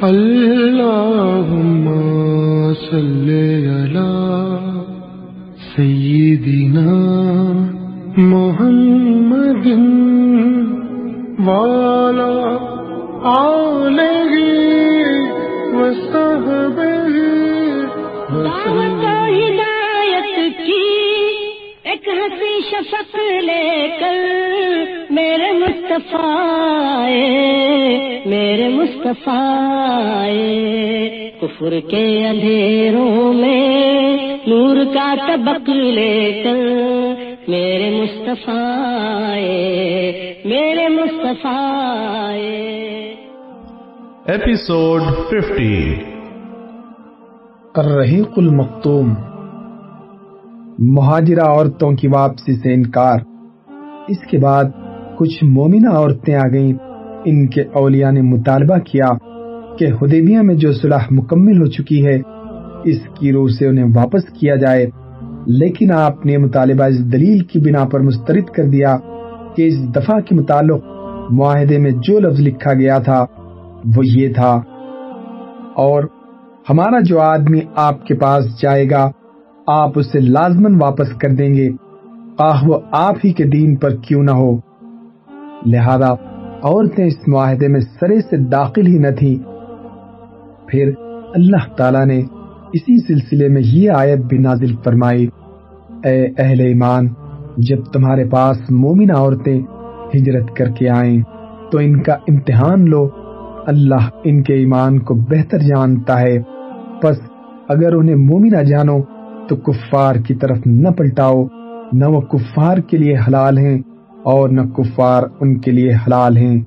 اللهم صل على سيدنا محمد وعلى آله وصحبه دعوت و ہدایت کی ایک ہنسی شفق لے کر میرے مصطفیٰ آئے، میرے مصطفیٰ۔ کفر کے اندھیروں میں نور کا طبق لے کر میرے مصطفیٰ میرے مصطفیٰ۔ Episode 50 الرحیق المختوم مہاجرہ عورتوں کی واپسی سے انکار اس کے بعد کچھ مومنہ عورتیں آ گئیں ان کے اولیاء نے مطالبہ کیا کہ حدیبیہ میں جو صلح مکمل ہو چکی ہے، اس کی روح سے انہیں واپس کیا جائے۔ لیکن آپ نے مطالبہ اس دلیل کی بنا پر مسترد کر دیا کہ اس دفعہ کے متعلق معاہدے میں جو لفظ لکھا گیا تھا، وہ یہ تھا۔ اور ہمارا جو آدمی آپ کے پاس جائے گا، آپ اسے لازمن واپس کر دیں گے۔ آہ، وہ آپ ہی کے دین پر کیوں نہ ہو۔ لہذا عورتیں اس معاہدے میں سرے سے داخل ہی نہ تھیں۔ پھر اللہ تعالی نے اسی سلسلے میں یہ آیت بھی نازل فرمائی، اے اہل ایمان، جب تمہارے پاس مومن عورتیں ہجرت کر کے آئیں تو ان کا امتحان لو۔ اللہ ان کے ایمان کو بہتر جانتا ہے۔ پس اگر انہیں مومنہ جانو تو کفار کی طرف نہ پلٹاؤ، نہ وہ کفار کے لیے حلال ہیں۔ اور نہ کفار ان کے لیے حلال ہیں۔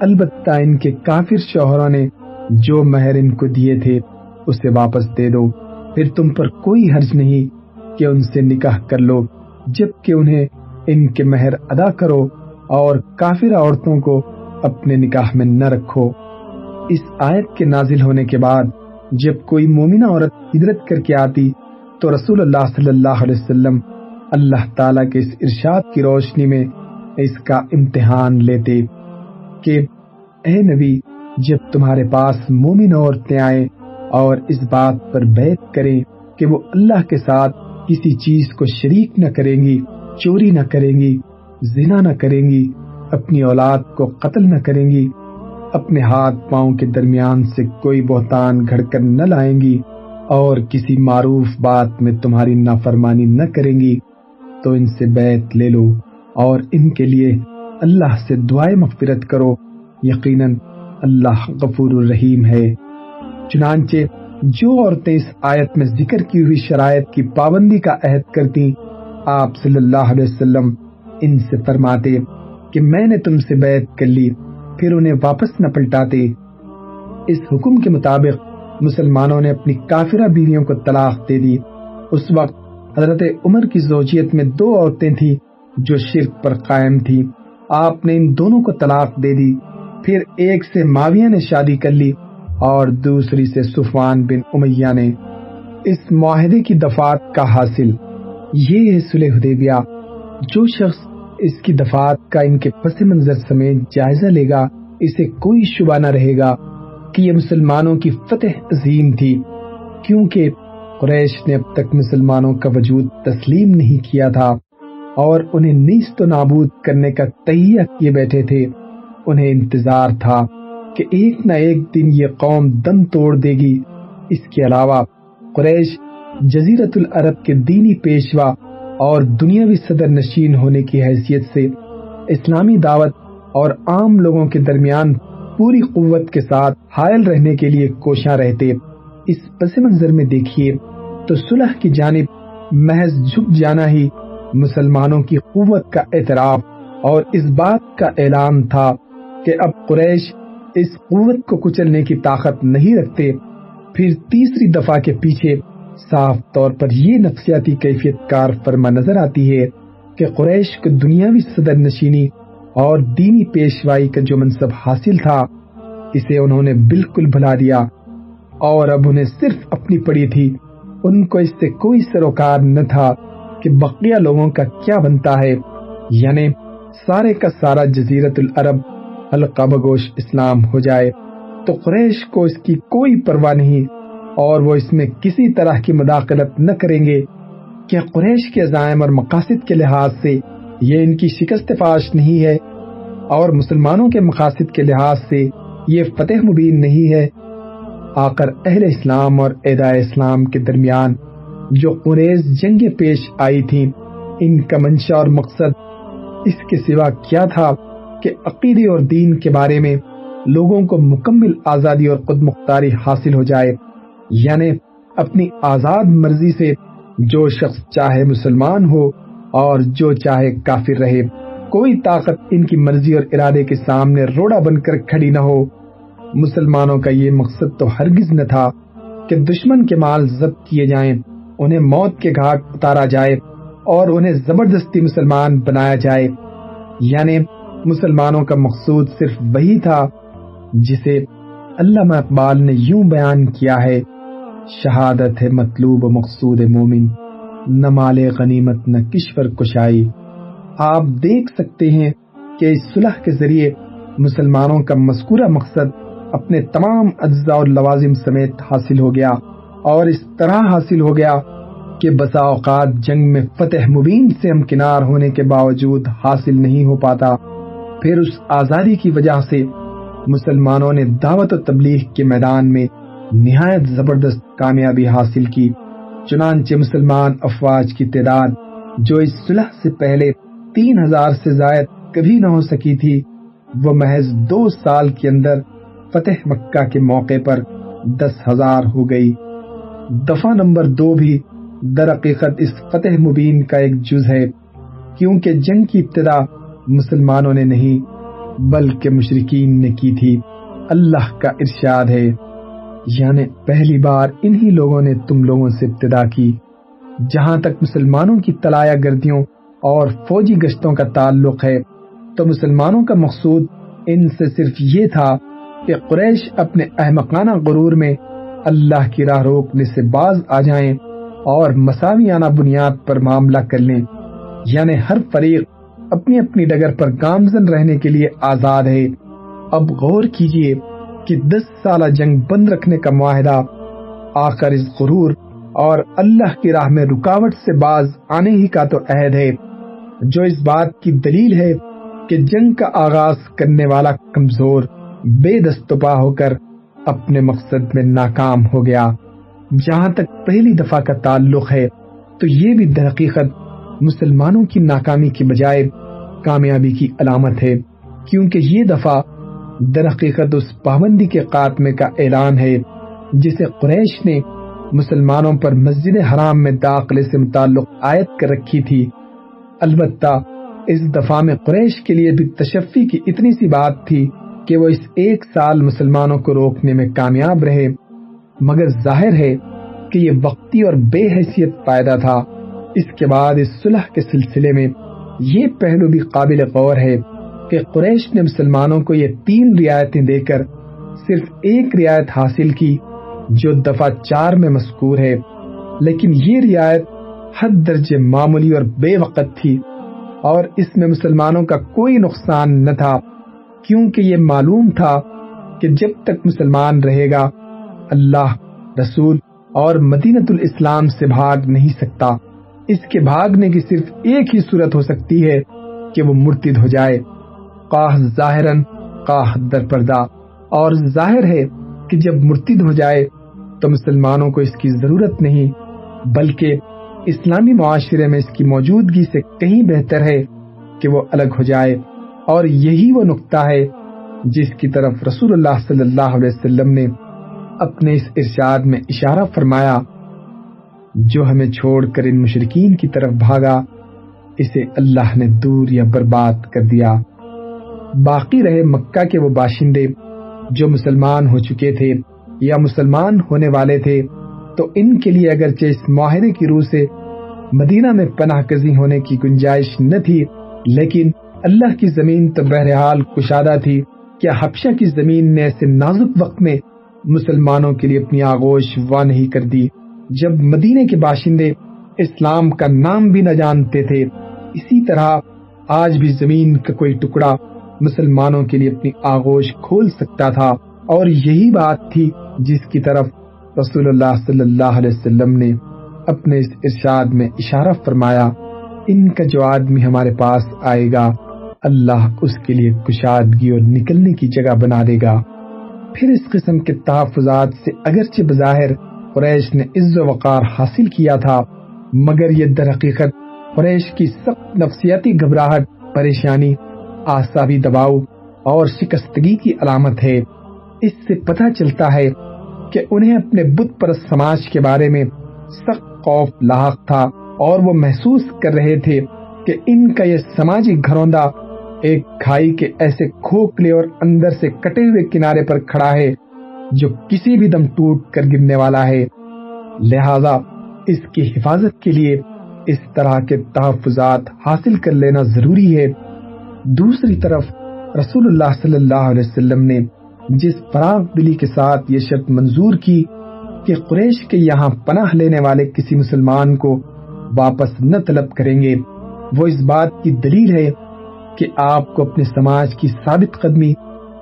البتہ ان کے کافر شوہروں نے جو مہر ان کو دیے تھے، اسے واپس دے دو۔ پھر تم پر کوئی حرج نہیں کہ ان سے نکاح کر لو جبکہ انہیں ان کے مہر ادا کرو اور کافر عورتوں کو اپنے نکاح میں نہ رکھو۔ اس آیت کے نازل ہونے کے بعد جب کوئی مومنہ عورت ہجرت کر کے آتی تو رسول اللہ صلی اللہ علیہ وسلم اللہ تعالیٰ کے اس ارشاد کی روشنی میں اس کا امتحان لیتے کہ اے نبی، جب تمہارے پاس مومن عورتیں آئیں اور اس بات پر بیعت کریں کہ وہ اللہ کے ساتھ کسی چیز کو شریک نہ کریں گی، چوری نہ کریں گی، زنا نہ کریں گی، اپنی اولاد کو قتل نہ کریں گی، اپنے ہاتھ پاؤں کے درمیان سے کوئی بہتان گھڑ کر نہ لائیں گی اور کسی معروف بات میں تمہاری نافرمانی نہ کریں گی تو ان سے بیعت لے لو اور ان کے لیے اللہ سے دعائیں مغفرت کرو۔ یقیناً اللہ غفور الرحیم ہے۔ چنانچہ جو عورتیں اس آیت میں ذکر کی ہوئی شرائط کی پابندی کا عہد کرتی، آپ صلی اللہ علیہ وسلم ان سے فرماتے کہ میں نے تم سے بیعت کر لی، پھر انہیں واپس نہ پلٹاتے۔ اس حکم کے مطابق مسلمانوں نے اپنی کافرہ بیویوں کو طلاق دے دی۔ اس وقت حضرت عمر کی زوجیت میں دو عورتیں تھیں جو شرک پر قائم تھی آپ نے ان دونوں کو طلاق دے دی۔ پھر ایک سے معاویہ نے شادی کر لی اور دوسری سے سفان بن امیہ نے۔ اس معاہدے کی دفات کا حاصل۔ یہ ہے صلح حدیبیہ۔ جو شخص اس کی دفات کا ان کے پس منظر سمیت جائزہ لے گا، اسے کوئی شبہ نہ رہے گا کہ یہ مسلمانوں کی فتح عظیم تھی۔ کیونکہ قریش نے اب تک مسلمانوں کا وجود تسلیم نہیں کیا تھا اور انہیں نیست و نابود کرنے کا تہیہ کیے بیٹھے تھے۔ انہیں انتظار تھا کہ ایک نہ ایک دن یہ قوم دم توڑ دے گی۔ اس کے علاوہ قریش جزیرت العرب کے دینی پیشوا اور دنیاوی صدر نشین ہونے کی حیثیت سے اسلامی دعوت اور عام لوگوں کے درمیان پوری قوت کے ساتھ حائل رہنے کے لیے کوشاں رہتے۔ اس پس منظر میں دیکھیے تو صلح کی جانب محض جھک جانا ہی مسلمانوں کی قوت کا اعتراف اور اس بات کا اعلان تھا کہ اب قریش اس قوت کو کچلنے کی طاقت نہیں رکھتے، پھر تیسری دفعہ کے پیچھے صاف طور پر یہ نفسیاتی کیفیت کار فرما نظر آتی ہے کہ قریش کو دنیاوی صدر نشینی اور دینی پیشوائی کا جو منصب حاصل تھا، اسے انہوں نے بالکل بھلا دیا۔ اور اب انہیں صرف اپنی پڑی تھی۔ ان کو اس سے کوئی سروکار نہ تھا کہ بقیہ لوگوں کا کیا بنتا ہے۔ یعنی سارے کا سارا جزیرت العرب القاب گوش اسلام ہو جائے۔ تو قریش کو اس کی کوئی پرواہ نہیں اور وہ اس میں کسی طرح کی مداخلت نہ کریں گے کہ قریش کے عزائم اور مقاصد کے لحاظ سے یہ ان کی شکست فاش نہیں ہے اور مسلمانوں کے مقاصد کے لحاظ سے یہ فتح مبین نہیں ہے۔ آخر اہل اسلام اور ادا اسلام کے درمیان جو قریض جنگیں پیش آئی تھیں، ان کا منشا اور مقصد اس کے سوا کیا تھا کہ عقیدے اور دین کے بارے میں لوگوں کو مکمل آزادی اور خود مختاری حاصل ہو جائے یعنی اپنی آزاد مرضی سے جو شخص چاہے مسلمان ہو اور جو چاہے کافر رہے۔ کوئی طاقت ان کی مرضی اور ارادے کے سامنے روڑا بن کر کھڑی نہ ہو۔ مسلمانوں کا یہ مقصد تو ہرگز نہ تھا کہ دشمن کے مال ضبط کیے جائیں، انہیں موت کے گھاٹ اتارا جائے اور انہیں زبردستی مسلمان بنایا جائے۔ یعنی مسلمانوں کا مقصود صرف وہی تھا جسے علامہ اقبال نے یوں بیان کیا ہے، شہادت ہے مطلوب و مقصود مومن، نہ مال غنیمت، نہ کشور کشائی۔ آپ دیکھ سکتے ہیں کہ اس صلح کے ذریعے مسلمانوں کا مذکورہ مقصد اپنے تمام اجزاء اور لوازم سمیت حاصل ہو گیا اور اس طرح حاصل ہو گیا کہ بسا اوقات جنگ میں فتح مبین سے ہمکنار ہونے کے باوجود حاصل نہیں ہو پاتا۔ پھر اس آزادی کی وجہ سے مسلمانوں نے دعوت و تبلیغ کے میدان میں نہایت زبردست کامیابی حاصل کی۔ چنانچہ مسلمان افواج کی تعداد جو اس صلح سے پہلے تین ہزار سے زائد کبھی نہ ہو سکی تھی، وہ محض دو سال کے اندر فتح مکہ کے موقع پر دس ہزار ہو گئی۔ دفعہ نمبر دو بھی درحقیقت اس فتح مبین کا ایک جز ہے، کیونکہ جنگ کی ابتدا مسلمانوں نے نہیں، بلکہ مشرقین نے کی تھی۔ اللہ کا ارشاد ہے۔ یعنی پہلی بار انہی لوگوں نے تم لوگوں سے ابتدا کی، جہاں تک مسلمانوں کی تلایا گردیوں اور فوجی گشتوں کا تعلق ہے۔ تو مسلمانوں کا مقصود ان سے صرف یہ تھا کہ قریش اپنے احمقانہ غرور میں اللہ کی راہ روکنے سے باز آ جائیں اور مساویانہ بنیاد پر معاملہ کر لیں۔ یعنی ہر فریق اپنی اپنی ڈگر پر گامزن رہنے کے لیے آزاد ہے۔ اب غور کیجیے کہ دس سالہ جنگ بند رکھنے کا معاہدہ آخر اس غرور اور اللہ کی راہ میں رکاوٹ سے باز آنے ہی کا تو عہد ہے۔ جو اس بات کی دلیل ہے کہ جنگ کا آغاز کرنے والا کمزور بے دستپا ہو کر اپنے مقصد میں ناکام ہو گیا۔ جہاں تک پہلی دفعہ کا تعلق ہے، تو یہ بھی در حقیقت مسلمانوں کی ناکامی کی بجائے کامیابی کی علامت ہے، کیونکہ یہ دفعہ در حقیقت اس پابندی کے خاتمے کا اعلان ہے، جسے قریش نے مسلمانوں پر مسجد حرام میں داخلے سے متعلق آیت کر رکھی تھی۔ البتہ اس دفعہ میں قریش کے لیے بھی تشفی کی اتنی سی بات تھی کہ وہ اس ایک سال مسلمانوں کو روکنے میں کامیاب رہے۔ مگر ظاہر ہے کہ یہ وقتی اور بے حیثیت فائدہ تھا۔ اس کے بعد اس صلح کے سلسلے میں یہ پہلو بھی قابل غور ہے کہ قریش نے مسلمانوں کو یہ تین رعایتیں دے کر صرف ایک رعایت حاصل کی، جو دفعہ چار میں مذکور ہے۔ لیکن یہ رعایت حد درجے معمولی اور بے وقت تھی اور اس میں مسلمانوں کا کوئی نقصان نہ تھا۔ کیونکہ یہ معلوم تھا کہ جب تک مسلمان رہے گا، اللہ، رسول اور مدینت الاسلام سے بھاگ نہیں سکتا۔ اس کے بھاگنے کی صرف ایک ہی صورت ہو سکتی ہے کہ وہ مرتد ہو جائے۔ قاہ ظاہراً قاہ در پردہ اور ظاہر ہے کہ جب مرتد ہو جائے تو مسلمانوں کو اس کی ضرورت نہیں، بلکہ اسلامی معاشرے میں اس کی موجودگی سے کہیں بہتر ہے کہ وہ الگ ہو جائے۔ اور یہی وہ نقطہ ہے جس کی طرف رسول اللہ صلی اللہ علیہ وسلم نے اپنے اس ارشاد میں اشارہ فرمایا، جو ہمیں چھوڑ کر ان مشرقین کی طرف بھاگا، اسے اللہ نے دور یا برباد کر دیا۔ باقی رہے مکہ کے وہ باشندے جو مسلمان ہو چکے تھے یا مسلمان ہونے والے تھے، تو ان کے لیے اگرچہ اس معاہدے کی روح سے مدینہ میں پناہ کزی ہونے کی گنجائش نہ تھی، لیکن اللہ کی زمین تو بہرحال کشادہ تھی کیا حبشہ کی زمین نے ایسے نازک وقت میں مسلمانوں کے لیے اپنی آغوش وا نہیں کر دی؟ جب مدینے کے باشندے اسلام کا نام بھی نہ جانتے تھے، اسی طرح آج بھی زمین کا کوئی ٹکڑا مسلمانوں کے لیے اپنی آغوش کھول سکتا تھا۔ اور یہی بات تھی جس کی طرف رسول اللہ صلی اللہ علیہ وسلم نے اپنے اس ارشاد میں اشارہ فرمایا، ان کا جو آدمی ہمارے پاس آئے گا اللہ اس کے لیے کشادگی اور نکلنے کی جگہ بنا دے گا۔ پھر اس قسم کے تحفظات سے اگرچہ بظاہر قریش نے عز و وقار حاصل کیا تھا، مگر یہ در حقیقت قریش کی سخت نفسیاتی گھبراہٹ، پریشانی، آسابی دباؤ اور شکستگی کی علامت ہے۔ اس سے پتہ چلتا ہے کہ انہیں اپنے بت پرست سماج کے بارے میں سخت خوف، لاحق تھا اور وہ محسوس کر رہے تھے کہ ان کا یہ سماجی گھروندہ ایک کھائی کے ایسے کھوکھلے اور اندر سے کٹے ہوئے کنارے پر کھڑا ہے جو کسی بھی دم ٹوٹ کر گرنے والا ہے۔ لہذا اس کی حفاظت کے لیے اس طرح کے تحفظات حاصل کر لینا ضروری ہے۔ دوسری طرف، رسول اللہ صلی اللہ علیہ وسلم نے جس فراغ دلی کے ساتھ یہ شرط منظور کی کہ قریش کے یہاں پناہ لینے والے کسی مسلمان کو واپس نہ طلب کریں گے، وہ اس بات کی دلیل ہے کہ آپ کو اپنے سماج کی ثابت قدمی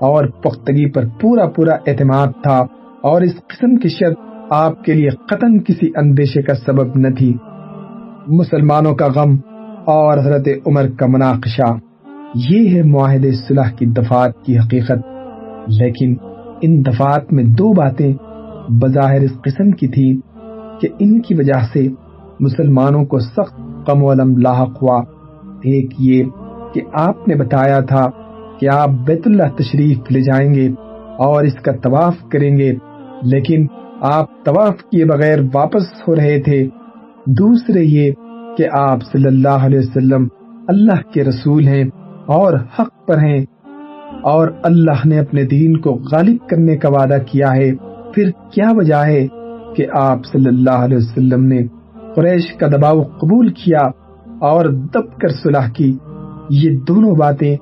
اور پختگی پر پورا پورا اعتماد تھا اور اس قسم کی شرط آپ کے لیے قطن کسی اندیشے کا سبب نہ تھی۔ مسلمانوں کا غم اور حضرت عمر کا مناقشہ، یہ ہے معاہدے صلح کی دفات کی حقیقت۔ لیکن ان دفات میں دو باتیں بظاہر اس قسم کی تھی کہ ان کی وجہ سے مسلمانوں کو سخت کم و علم لاحق ہوا۔ ایک یہ کہ آپ نے بتایا تھا کہ آپ بیت اللہ تشریف لے جائیں گے اور اس کا طواف کریں گے، لیکن آپ طواف کیے بغیر واپس ہو رہے تھے۔ دوسرے یہ کہ آپ صلی اللہ علیہ وسلم اللہ کے رسول ہیں اور حق پر ہیں، اور اللہ نے اپنے دین کو غالب کرنے کا وعدہ کیا ہے۔ پھر کیا وجہ ہے کہ آپ صلی اللہ علیہ وسلم نے قریش کا دباؤ قبول کیا اور دب کر صلح کی؟ یہ دونوں باتیں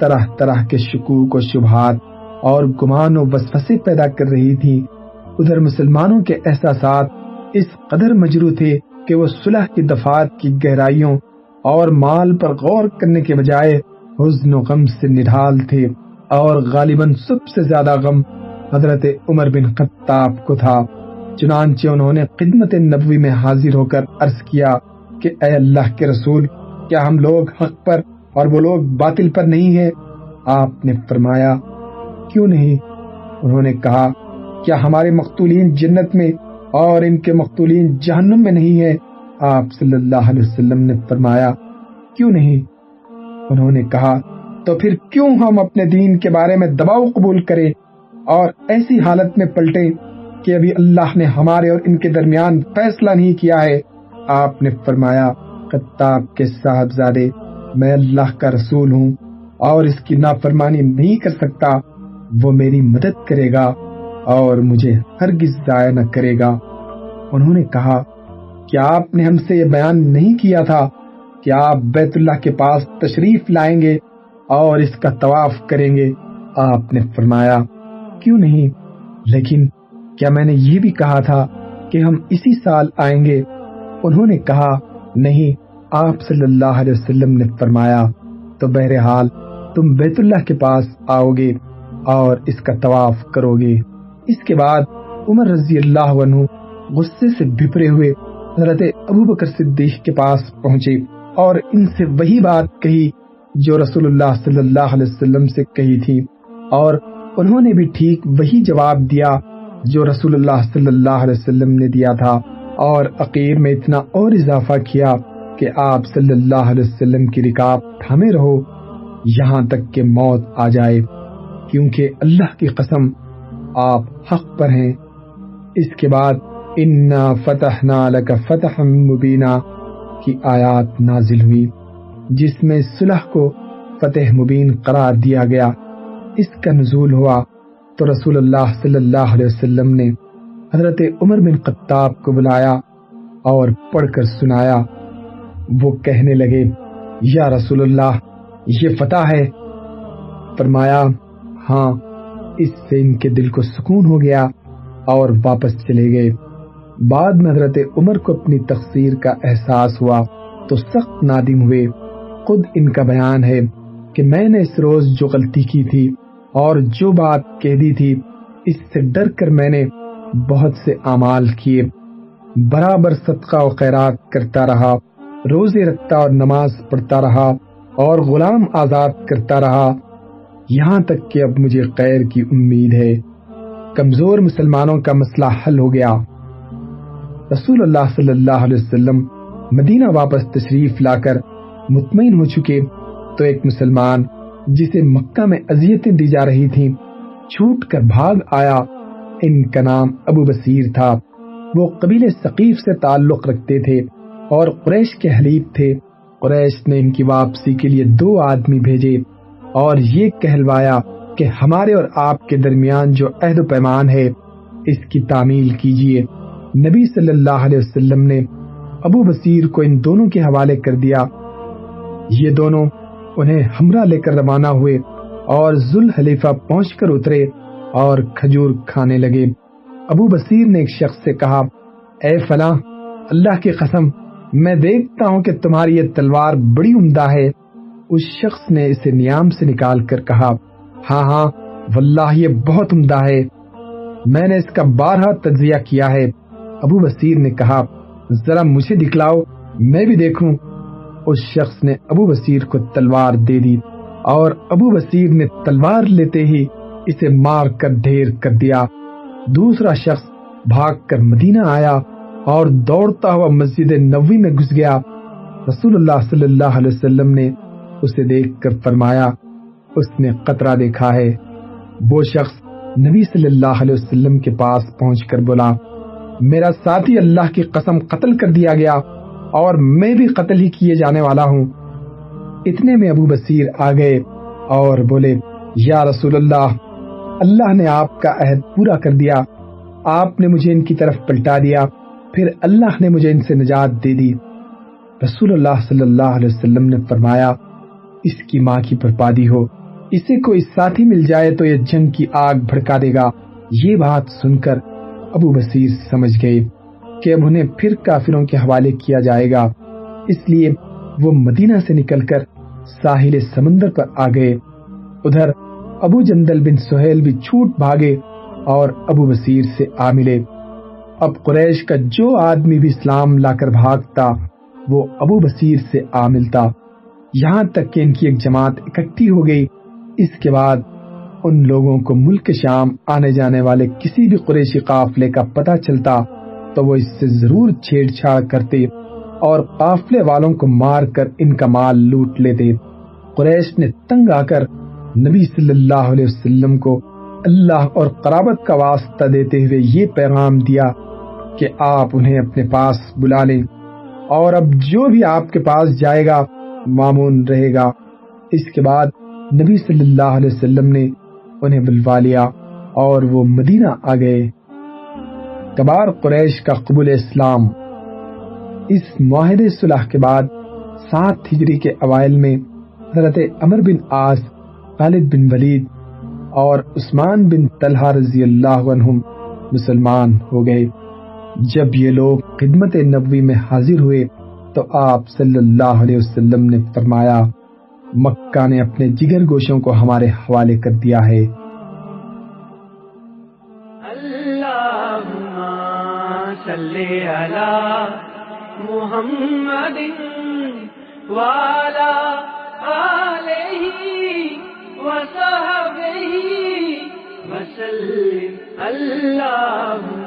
طرح طرح کے شکوک و شبہات اور گمان و وسوسے پیدا کر رہی تھی ادھر مسلمانوں کے احساسات اس قدر مجرو تھے کہ وہ صلح کی دفات کی گہرائیوں اور مال پر غور کرنے کے بجائے حزن و غم سے نڈھال تھے اور غالباً سب سے زیادہ غم حضرت عمر بن خطاب کو تھا۔ چنانچہ انہوں نے خدمت نبوی میں حاضر ہو کر عرض کیا کہ اے اللہ کے رسول، کیا ہم لوگ حق پر اور وہ لوگ باطل پر نہیں ہیں۔ آپ نے فرمایا، کیوں نہیں؟ انہوں نے کہا، کیا ہمارے مقتولین جنت میں اور ان کے مقتولین جہنم میں نہیں ہے آپ صلی اللہ علیہ وسلم نے فرمایا، کیوں نہیں؟ انہوں نے کہا، تو پھر کیوں ہم اپنے دین کے بارے میں دباؤ قبول کریں اور ایسی حالت میں پلٹے کہ ابھی اللہ نے ہمارے اور ان کے درمیان فیصلہ نہیں کیا ہے؟ آپ نے فرمایا کتاب کے صاحبزادے میں اللہ کا رسول ہوں اور اس کی نافرمانی نہیں کر سکتا، وہ میری مدد کرے گا اور مجھے ہرگز ضائع نہ کرے گا۔ انہوں نے کہا، کیا آپ نے ہم سے یہ بیان نہیں کیا تھا؟ کہ آپ بیت اللہ کے پاس تشریف لائیں گے اور اس کا طواف کریں گے؟ آپ نے فرمایا، کیوں نہیں؟ لیکن کیا میں نے یہ بھی کہا تھا کہ ہم اسی سال آئیں گے؟ انہوں نے کہا، نہیں آپ صلی اللہ علیہ وسلم نے فرمایا، تو بہرحال تم بیت اللہ کے پاس آؤ گے اور اس کا طواف کرو گے اس کے بعد عمر رضی اللہ عنہ غصے سے بھپرے ہوئے حضرت ابو بکر صدیق کے پاس پہنچے اور ان سے وہی بات کہی جو رسول اللہ صلی اللہ علیہ وسلم سے کہی تھی۔ اور انہوں نے بھی ٹھیک وہی جواب دیا جو رسول اللہ صلی اللہ علیہ وسلم نے دیا تھا۔ اور عقیر میں اتنا اور اضافہ کیا کہ آپ صلی اللہ علیہ وسلم کی رکاب تھامے رہو، یہاں تک کہ موت آ جائے، کیونکہ اللہ کی قسم آپ حق پر ہیں۔ اس کے بعد، انا فتح نالک فتح مبینہ کی آیات نازل ہوئی، جس میں صلح کو فتح مبین قرار دیا گیا۔ اس کا نزول ہوا تو رسول اللہ صلی اللہ علیہ وسلم نے حضرت عمر بن قطاب کو بلایا اور پڑھ کر سنایا۔ وہ کہنے لگے، یا رسول اللہ، یہ فتح ہے؟ فرمایا ہاں اس سے ان کے دل کو سکون ہو گیا اور واپس چلے گئے۔ بعد میں حضرت عمر کو اپنی تقسیر کا احساس ہوا تو سخت نادم ہوئے۔ خود ان کا بیان ہے کہ میں نے اس روز جو غلطی کی تھی اور جو بات کہہ دی تھی، اس سے ڈر کر میں نے بہت سے اعمال کیے۔ برابر صدقہ و خیرات کرتا رہا۔ روزے رکھتا اور نماز پڑھتا رہا اور غلام آزاد کرتا رہا۔ یہاں تک کہ اب مجھے خیر کی امید ہے۔ کمزور مسلمانوں کا مسئلہ حل ہو گیا۔ رسول اللہ صلی اللہ علیہ وسلم مدینہ واپس تشریف لا کر مطمئن ہو چکے۔ تو ایک مسلمان جسے مکہ میں اذیتیں دی جا رہی تھیں، چھوٹ کر بھاگ آیا۔ ان کا نام ابو بصیر تھا۔ وہ قبیل ثقیف سے تعلق رکھتے تھے۔ اور قریش کے حلیب تھے۔ قریش نے ان کی واپسی کے لیے دو آدمی بھیجے اور یہ کہلوایا کہ ہمارے اور آپ کے درمیان جو عہد و پیمان ہے، اس کی تعمیل کیجیے نبی صلی اللہ علیہ وسلم نے ابو بصیر کو ان دونوں کے حوالے کر دیا۔ یہ دونوں انہیں ہمراہ لے کر روانہ ہوئے اور ذل حلیفہ پہنچ کر اترے اور کھجور کھانے لگے۔ ابو بصیر نے ایک شخص سے کہا، اے فلاں، اللہ کی قسم میں دیکھتا ہوں کہ تمہاری یہ تلوار بڑی عمدہ ہے۔ اس شخص نے اسے نیام سے نکال کر کہا ہاں ہاں واللہ، یہ بہت عمدہ ہے۔ میں نے اس کا بارہا تجزیہ کیا ہے۔ ابو بصیر نے کہا، ذرا مجھے دکھلاؤ، میں بھی دیکھوں۔ اس شخص نے ابو بصیر کو تلوار دے دی اور ابو بصیر نے تلوار لیتے ہی اسے مار کر ڈھیر کر دیا۔ دوسرا شخص بھاگ کر مدینہ آیا۔ اور دوڑتا ہوا مسجد نبوی میں گھس گیا۔ رسول اللہ صلی اللہ علیہ وسلم نے اسے دیکھ کر فرمایا، اس نے قطرہ دیکھا ہے۔ وہ شخص نبی صلی اللہ علیہ وسلم کے پاس پہنچ کر بولا، میرا ساتھی اللہ کی قسم قتل کر دیا گیا اور میں بھی قتل ہی کیے جانے والا ہوں۔ اتنے میں ابو بصیر آ گئے اور بولے، یا رسول اللہ اللہ نے آپ کا عہد پورا کر دیا۔ آپ نے مجھے ان کی طرف پلٹا دیا۔ پھر اللہ نے مجھے ان سے نجات دے دی۔ رسول اللہ صلی اللہ علیہ وسلم نے فرمایا، اس کی ماں کی بربادی ہو، اسے کوئی ساتھی مل جائے تو یہ جنگ کی آگ بھڑکا دے گا۔ یہ بات سن کر ابو بصیر سمجھ گئے کہ اب انہیں پھر کافروں کے حوالے کیا جائے گا۔ اس لیے وہ مدینہ سے نکل کر ساحل سمندر پر آ گئے۔ ادھر ابو جندل بن سہیل بھی چھوٹ بھاگے اور ابو بصیر سے آ ملے۔ اب قریش کا جو آدمی بھی اسلام لا کر بھاگتا، وہ ابو بصیر سے آ ملتا۔ یہاں تک کہ ان کی ایک جماعت اکٹھی ہو گئی۔ اس کے بعد ان لوگوں کو ملک شام آنے جانے والے کسی بھی قریشی قافلے کا پتہ چلتا تو وہ اس سے ضرور چھیڑ چھاڑ کرتے اور قافلے والوں کو مار کر ان کا مال لوٹ لیتے۔ قریش نے تنگ آ کر نبی صلی اللہ علیہ وسلم کو اللہ اور قرابت کا واسطہ دیتے ہوئے یہ پیغام دیا کہ آپ انہیں اپنے پاس بلا لیں۔ اور اب جو بھی آپ کے پاس جائے گا معمون رہے گا۔ اس کے بعد نبی صلی اللہ علیہ وسلم نے انہیں بلوا لیا اور وہ مدینہ آ گئے۔ کبار قریش کا قبول اسلام۔ اس معاہدے صلح کے بعد سات ہجری کے اوائل میں حضرت عمر بن آس خالد بن ولید اور عثمان بن طلحہ رضی اللہ عنہم مسلمان ہو گئے۔ جب یہ لوگ خدمت نبوی میں حاضر ہوئے تو آپ صلی اللہ علیہ وسلم نے فرمایا، مکہ نے اپنے جگر گوشوں کو ہمارے حوالے کر دیا ہے۔ صلی علی محمد وصحبه وسلم. اللهم